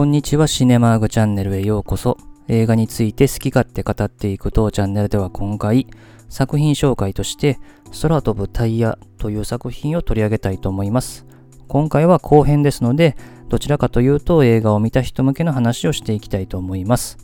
こんにちは、シネマーグチャンネルへようこそ。映画について好き勝手語っていく当チャンネルでは今回、作品紹介として、空飛ぶタイヤという作品を取り上げたいと思います。今回は後編ですので、どちらかというと映画を見た人向けの話をしていきたいと思います。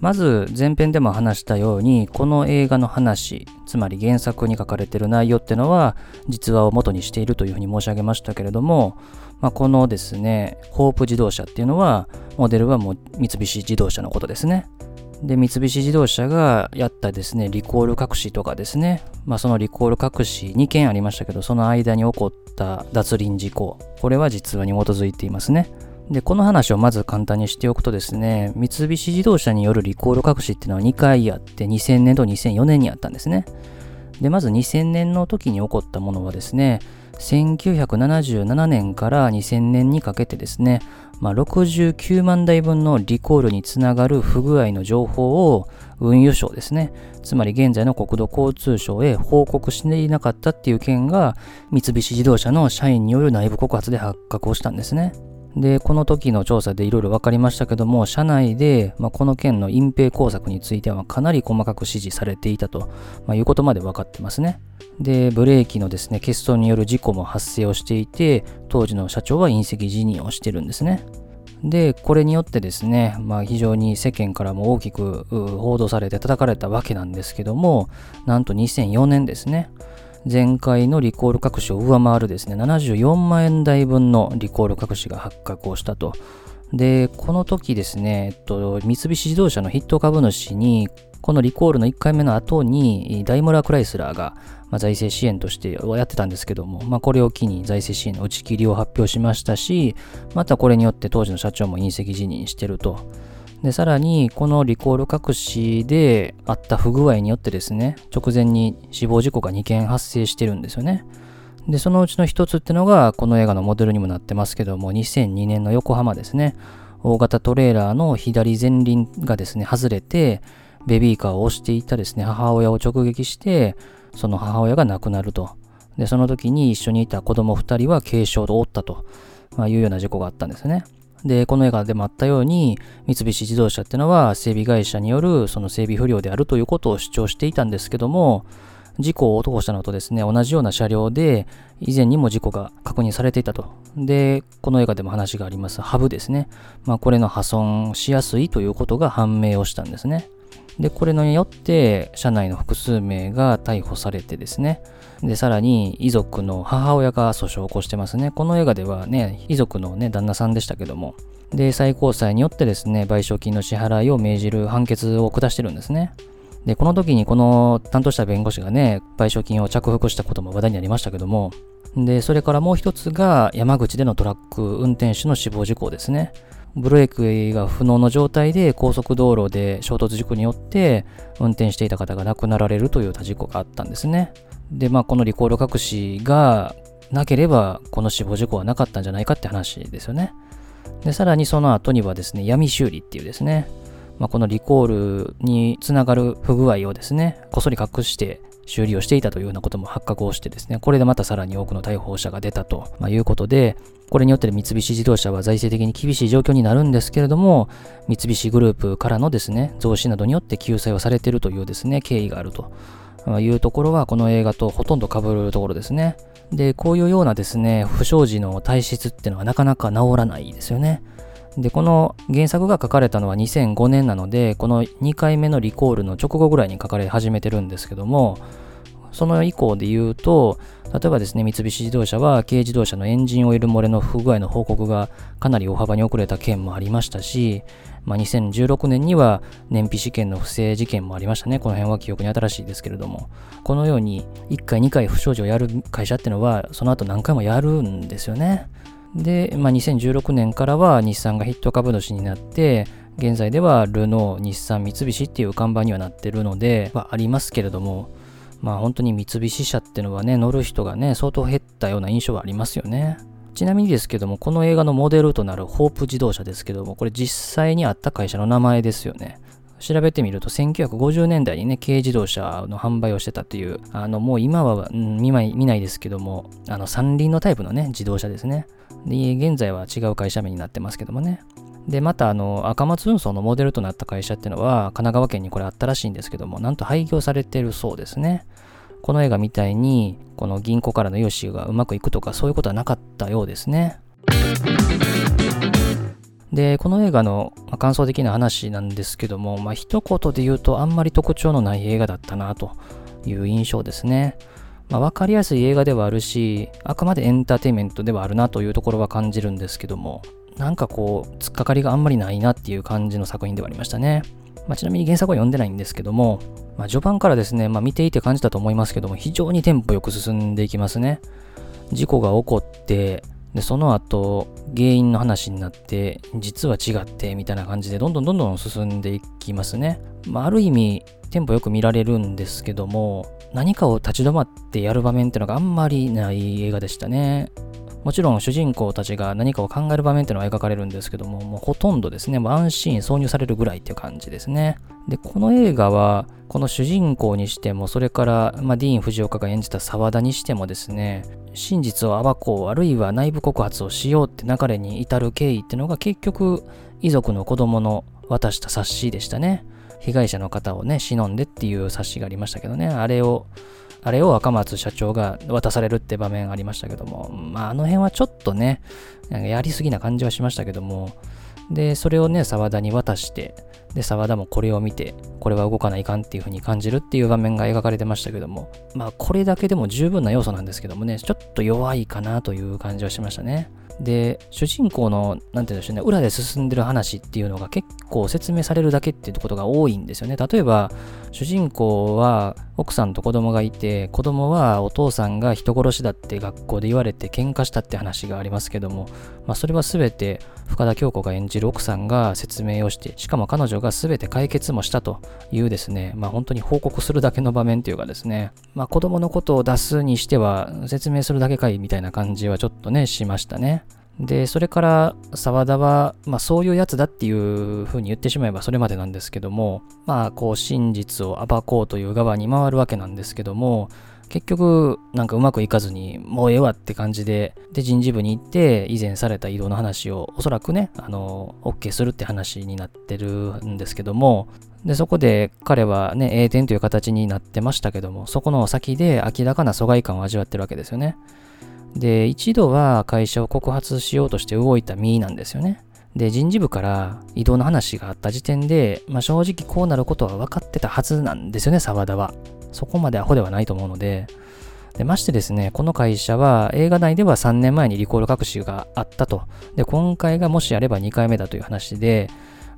まず前編でも話したようにこの映画の話つまり原作に書かれている内容ってのは実話を元にしているというふうに申し上げましたけれども、まあ、このですねホープ自動車っていうのはモデルはもう三菱自動車のことですね。で三菱自動車がやったですねリコール隠しとかですね、まあ、そのリコール隠し2件ありましたけどその間に起こった脱輪事故これは実話に基づいていますね。で、この話をまず簡単にしておくとですね、三菱自動車によるリコール隠しっていうのは2回あって、2000年と2004年にあったんですね。で、まず2000年の時に起こったものはですね、1977年から2000年にかけてですね、まあ、69万台分のリコールにつながる不具合の情報を運輸省ですね、つまり現在の国土交通省へ報告していなかったっていう件が三菱自動車の社員による内部告発で発覚をしたんですね。で、この時の調査でいろいろ分かりましたけども、社内で、まあ、この件の隠蔽工作についてはかなり細かく指示されていたと、まあ、いうことまで分かってますね。で、ブレーキのですね、欠損による事故も発生をしていて、当時の社長は隕石辞任をしてるんですね。で、これによってですね、まあ、非常に世間からも大きく報道されて叩かれたわけなんですけども、なんと2004年ですね、前回のリコール隠しを上回るですね、74万円台分のリコール隠しが発覚をしたと。で、この時ですね、えっと、三菱自動車の筆頭株主に、このリコールの1回目の後に、ダイムラー・クライスラーが、まあ、財政支援としてやってたんですけども、まあ、これを機に財政支援の打ち切りを発表しましたし、またこれによって当時の社長も隕石辞任してると。で、さらに、このリコール隠しであった不具合によってですね、直前に死亡事故が2件発生してるんですよね。で、そのうちの一つってのが、この映画のモデルにもなってますけども、2002年の横浜ですね、大型トレーラーの左前輪がですね、外れて、ベビーカーを押していたですね、母親を直撃して、その母親が亡くなると。で、その時に一緒にいた子供2人は軽傷を負ったと、まあ、いうような事故があったんですね。で、この映画でもあったように、三菱自動車ってのは整備会社によるその整備不良であるということを主張していたんですけども、事故を起こしたのとですね、同じような車両で、以前にも事故が確認されていたと。で、この映画でも話があります、ハブですね。まあ、これの破損しやすいということが判明をしたんですね。で、これによって、社内の複数名が逮捕されてですね、で、さらに遺族の母親が訴訟を起こしてますね。この映画ではね、遺族のね、旦那さんでしたけども、で、最高裁によってですね、賠償金の支払いを命じる判決を下してるんですね。で、この時にこの担当した弁護士がね、賠償金を着服したことも話題になりましたけども、で、それからもう一つが山口でのトラック運転手の死亡事故ですね。ブレーキが不能の状態で高速道路で衝突事故によって運転していた方が亡くなられるという他事故があったんですね。で、まあ、このリコール隠しがなければ、この死亡事故はなかったんじゃないかって話ですよね。で、さらにその後にはですね、闇修理っていうですね、まあ、このリコールにつながる不具合をですね、こっそり隠して修理をしていたというようなことも発覚をしてですね、これでまたさらに多くの逮捕者が出たと、まいうことで、これによって三菱自動車は財政的に厳しい状況になるんですけれども、三菱グループからのですね、増資などによって救済をされているというですね、経緯があると。いうところはこの映画とほとんど被るところですね。で、こういうようなですね、不祥事の体質っていうのはなかなか治らないですよね。で、この原作が書かれたのは2005年なので、この2回目のリコールの直後ぐらいに書かれ始めてるんですけども、その以降で言うと、例えばですね、三菱自動車は軽自動車のエンジンオイル漏れの不具合の報告がかなり大幅に遅れた件もありましたし、まあ、2016年には燃費試験の不正事件もありましたね。この辺は記憶に新しいですけれども。このように1回2回不祥事をやる会社ってのは、その後何回もやるんですよね。で、まあ、2016年からは日産がヒット株主になって、現在ではルノー、日産、三菱っていう看板にはなってるので、はありますけれども、まあ本当に三菱車ってのはね、乗る人がね、相当減ったような印象はありますよね。ちなみにですけども、この映画のモデルとなるホープ自動車ですけども、これ実際にあった会社の名前ですよね。調べてみると、1950年代にね、軽自動車の販売をしてたっていう、あの、もう今は、うん、見ないですけども、あの、三輪のタイプのね、自動車ですね。で、現在は違う会社名になってますけどもね。で、また、あの、赤松運送のモデルとなった会社っていうのは、神奈川県にこれあったらしいんですけども、なんと廃業されてるそうですね。この映画みたいに、この銀行からの融資がうまくいくとか、そういうことはなかったようですね。で、この映画の感想的な話なんですけども、まあ、一言で言うとあんまり特徴のない映画だったなという印象ですね。まあ、分かりやすい映画ではあるし、あくまでエンターテインメントではあるなというところは感じるんですけども、なんかこう、突っかかりがあんまりないなっていう感じの作品ではありましたね。まあ、ちなみに原作は読んでないんですけども、まあ、序盤からですね、まあ、見ていて感じたと思いますけども、非常にテンポよく進んでいきますね。事故が起こって、で、その後、原因の話になって、実は違って、みたいな感じで、どんどんどんどん進んでいきますね。まあ、ある意味、テンポよく見られるんですけども、何かを立ち止まってやる場面っていうのがあんまりない映画でしたね。もちろん主人公たちが何かを考える場面っていうのは描かれるんですけども、もうほとんどですね、もう安心挿入されるぐらいっていう感じですね。で、この映画は、この主人公にしても、それから、まあ、ディーン・藤岡が演じた沢田にしてもですね、真実を暴こう、あるいは内部告発をしようって流れに至る経緯っていうのが結局、遺族の子供の渡した冊子でしたね。被害者の方をね、忍んでっていう冊子がありましたけどね、あれをあれを赤松社長が渡されるって場面ありましたけども、まあ、あの辺はちょっとね、なんかやりすぎな感じはしましたけども、で、それをね、沢田に渡して、で、沢田もこれを見て、これは動かないかんっていう風に感じるっていう場面が描かれてましたけども、まあ、これだけでも十分な要素なんですけどもね、ちょっと弱いかなという感じはしましたね。で、主人公の、なんて言うんでしょうね、裏で進んでる話っていうのが結構説明されるだけっていうことが多いんですよね。例えば、主人公は奥さんと子供がいて、子供はお父さんが人殺しだって学校で言われて喧嘩したって話がありますけども、まあ、それは全て深田恭子が演じる奥さんが説明をして、しかも彼女が全て解決もしたというですね、まあ本当に報告するだけの場面っていうかですね、まあ子供のことを出すにしては説明するだけかいみたいな感じはちょっとね、しましたね。で、それから沢田は、まあそういうやつだっていうふうに言ってしまえばそれまでなんですけども、まあこう真実を暴こうという側に回るわけなんですけども、結局なんかうまくいかずにもうええわって感じで、で人事部に行って以前された移動の話をおそらくね、あの、OK するって話になってるんですけども、で、そこで彼はね、栄転という形になってましたけども、そこの先で明らかな疎外感を味わってるわけですよね。で、一度は会社を告発しようとして動いた身なんですよね。で、人事部から移動の話があった時点で、まあ、正直こうなることは分かってたはずなんですよね、沢田は。そこまでアホではないと思うので。でましてですね、この会社は映画内では3年前にリコール隠しがあったと。で、今回がもしあれば2回目だという話で、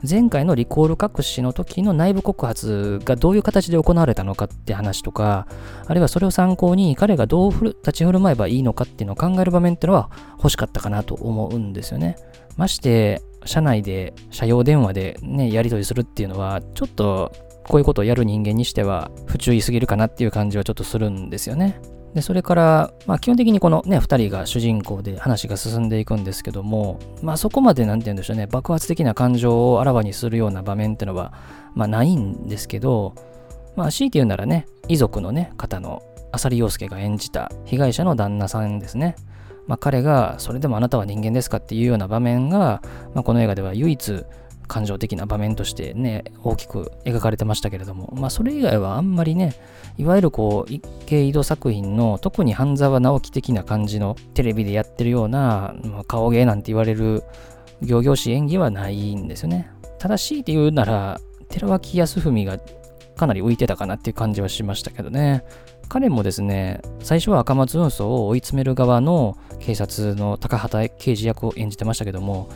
前回のリコール隠しの時の内部告発がどういう形で行われたのかって話とか、あるいはそれを参考に彼がどう立ち振る舞えばいいのかっていうのを考える場面っていうのは欲しかったかなと思うんですよね。まして、社内で社用電話でね、やり取りするっていうのは、ちょっとこういうことをやる人間にしては不注意すぎるかなっていう感じはちょっとするんですよね。で、それから、まあ基本的にこのね、二人が主人公で話が進んでいくんですけども、まあそこまでなんて言うんでしょうね、爆発的な感情をあらわにするような場面ってのは、まあないんですけど、まあ強いて言うならね、遺族のね、方の浅利陽介が演じた被害者の旦那さんですね。まあ彼が、それでもあなたは人間ですかっていうような場面が、まあこの映画では唯一感情的な場面としてね、大きく描かれてましたけれども、まあそれ以外はあんまりね、いわゆるこう、一系移動作品の特に半沢直樹的な感じのテレビでやってるような、まあ、顔芸なんて言われる行々しい演技はないんですよね。ただしいって言うなら、寺脇康文がかなり浮いてたかなっていう感じはしましたけどね。彼もですね、最初は赤松運送を追い詰める側の警察の高畑刑事役を演じてましたけども、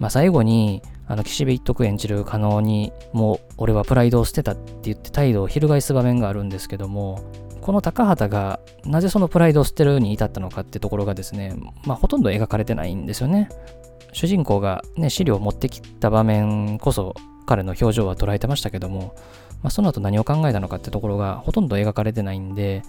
まあ、最後にあの岸辺一徳演じる加納にもう俺はプライドを捨てたって言って態度を翻す場面があるんですけどもこの高畑がなぜそのプライドを捨てるに至ったのかってところがですね、まあ、ほとんど描かれてないんですよね。主人公がね資料を持ってきた場面こそ彼の表情は捉えてましたけども、まあ、その後何を考えたのかってところがほとんど描かれてないんで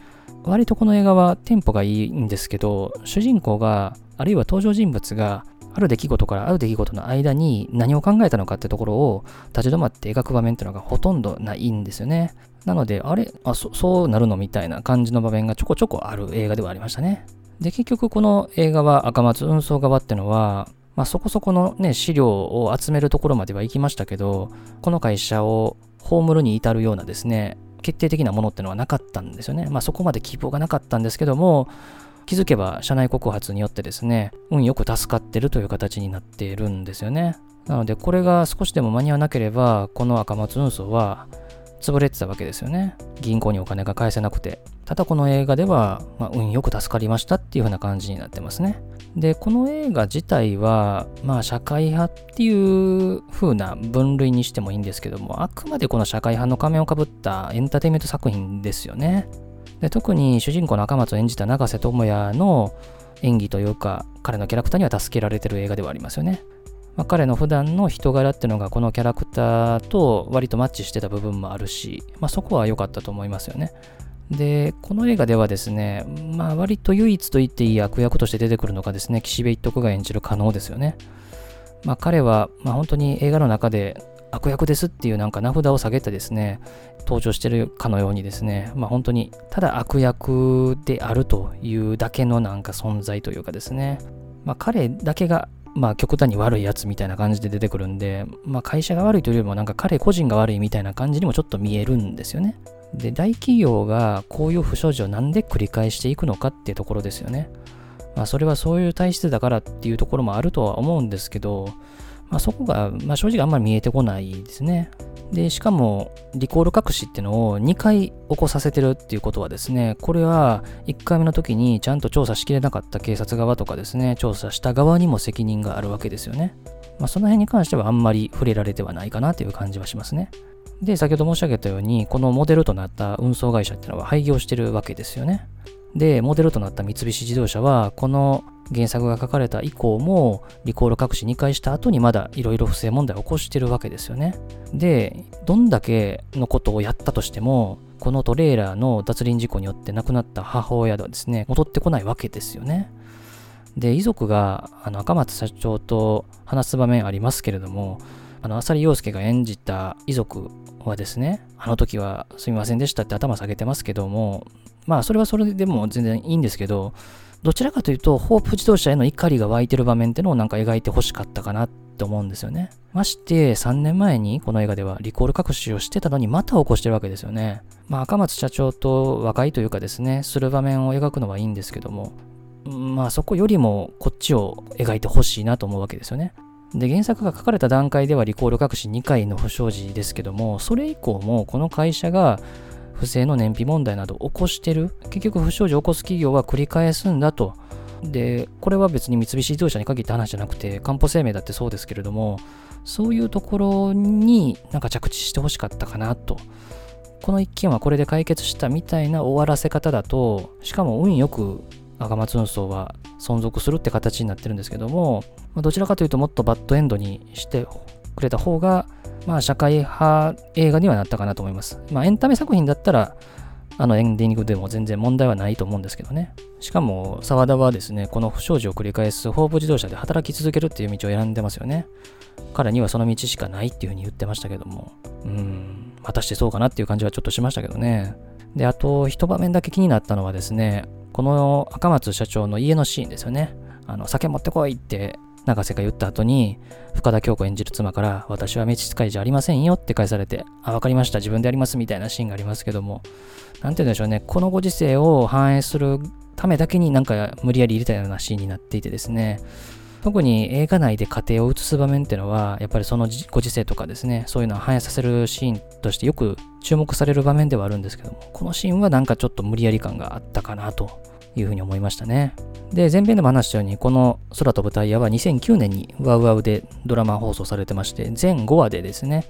割とこの映画はテンポがいいんですけど主人公があるいは登場人物がある出来事からある出来事の間に何を考えたのかってところを立ち止まって描く場面っていうのがほとんどないんですよね。なので、あれ？あそ、そうなるのみたいな感じの場面がちょこちょこある映画ではありましたね。で、結局この映画は赤松運送側ってのは、まあ、そこそこのね、資料を集めるところまでは行きましたけど、この会社を葬るに至るようなですね、決定的なものってのはなかったんですよね。まあ、そこまで希望がなかったんですけども、気づけば社内告発によってですね、運よく助かってるという形になっているんですよね。なので、これが少しでも間に合わなければ、この赤松運送は潰れてたわけですよね。銀行にお金が返せなくて。ただこの映画では、まあ、運よく助かりましたっていう風な感じになってますね。で、この映画自体は、まあ、社会派っていう風な分類にしてもいいんですけども、あくまでこの社会派の仮面をかぶったエンターテインメント作品ですよね。で特に主人公の赤松を演じた永瀬智也の演技というか、彼のキャラクターには助けられてる映画ではありますよね。まあ、彼の普段の人柄っていうのがこのキャラクターと割とマッチしてた部分もあるし、まあ、そこは良かったと思いますよね。で、この映画ではですね、まあ割と唯一と言っていい悪役として出てくるのがですね、岸辺一徳が演じる可能ですよね。まあ彼は、まあ本当に映画の中で悪役ですっていうなんか名札を下げてですね、登場してるかのようにですね、まあ本当にただ悪役であるというだけのなんか存在というかですね、まあ彼だけがまあ極端に悪いやつみたいな感じで出てくるんで、まあ会社が悪いというよりもなんか彼個人が悪いみたいな感じにもちょっと見えるんですよね。で、大企業がこういう不祥事をなんで繰り返していくのかっていうところですよね。まあそれはそういう体質だからっていうところもあるとは思うんですけど、まあそこが、まあ正直あんまり見えてこないですね。で、しかも、リコール隠しっていうのを2回起こさせてるっていうことはですね、これは1回目の時にちゃんと調査しきれなかった警察側とかですね、調査した側にも責任があるわけですよね。まあ、その辺に関してはあんまり触れられてはないかなという感じはしますね。で、先ほど申し上げたように、このモデルとなった運送会社っていうのは廃業してるわけですよね。で、モデルとなった三菱自動車は、この原作が書かれた以降も、リコール隠し2回した後にまだいろいろ不正問題を起こしてるわけですよね。で、どんだけのことをやったとしても、このトレーラーの脱輪事故によって亡くなった母親はですね、戻ってこないわけですよね。で、遺族があの赤松社長と話す場面ありますけれども、あの、浅利陽介が演じた遺族はですね、あの時はすみませんでしたって頭下げてますけども、まあそれはそれでも全然いいんですけど、どちらかというと、ホープ自動車への怒りが湧いてる場面ってのをなんか描いてほしかったかなって思うんですよね。まして、3年前にこの映画ではリコール隠しをしてたのにまた起こしてるわけですよね。まあ赤松社長と和解というかですね、する場面を描くのはいいんですけども、まあそこよりもこっちを描いてほしいなと思うわけですよね。で、原作が書かれた段階ではリコール隠し2回の不祥事ですけども、それ以降もこの会社が不正の燃費問題など起こしてる、結局不祥事を起こす企業は繰り返すんだと。で、これは別に三菱自動車に限った話じゃなくて、かんぽ生命だってそうですけれども、そういうところになんか着地してほしかったかなと。この一件はこれで解決したみたいな終わらせ方だと、しかも運よく赤松運送は存続するって形になってるんですけどもま、どちらかというともっとバッドエンドにしてくれた方がまあ、社会派映画にはなったかなと思います。まあ、エンタメ作品だったら、あのエンディングでも全然問題はないと思うんですけどね。しかも、沢田はですね、この不祥事を繰り返すホープ自動車で働き続けるっていう道を選んでますよね。彼にはその道しかないっていうふうに言ってましたけども、うん、果たしてそうかなっていう感じはちょっとしましたけどね。で、あと、一場面だけ気になったのはですね、この赤松社長の家のシーンですよね。あの、酒持ってこいって永瀬が言った後に、深田恭子演じる妻から、私は召使いじゃありませんよって返されて、あ、わかりました、自分でやりますみたいなシーンがありますけども、なんて言うんでしょうね、このご時世を反映するためだけになんか無理やり入れたようなシーンになっていてですね、特に映画内で家庭を映す場面っていうのは、やっぱりそのご時世とかですね、そういうのを反映させるシーンとしてよく注目される場面ではあるんですけども、このシーンはなんかちょっと無理やり感があったかなというふうに思いましたね。で、前編でも話したように、この空飛ぶタイヤは2009年にワウワウでドラマ放送されてまして、全5話でですね、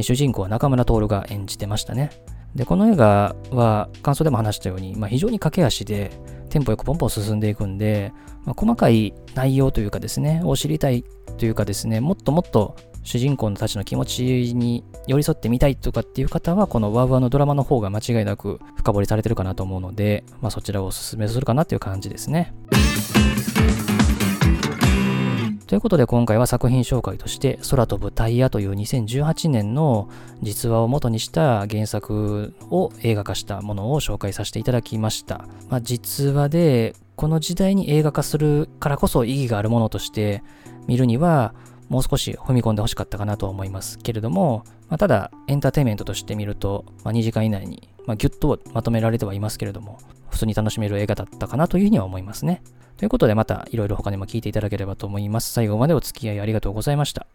主人公は中村徹が演じてましたね。で、この映画は感想でも話したように、まあ、非常に駆け足でテンポよくポンポン進んでいくんで、まあ、細かい内容というかですね、を知りたいというかですね、もっともっと主人公たちの気持ちに寄り添ってみたいとかっていう方は、このワウワウのドラマの方が間違いなく深掘りされてるかなと思うので、まあ、そちらをお勧めするかなという感じですね。ということで今回は作品紹介として空飛ぶタイヤという2018年の実話を元にした原作を映画化したものを紹介させていただきました。まあ、実話でこの時代に映画化するからこそ意義があるものとして見るには、もう少し踏み込んでほしかったかなと思いますけれども、まあ、ただエンターテインメントとして見ると、まあ、2時間以内に、まあ、ギュッとまとめられてはいますけれども、普通に楽しめる映画だったかなというふうには思いますね。ということでまたいろいろ他にも聞いていただければと思います。最後までお付き合いありがとうございました。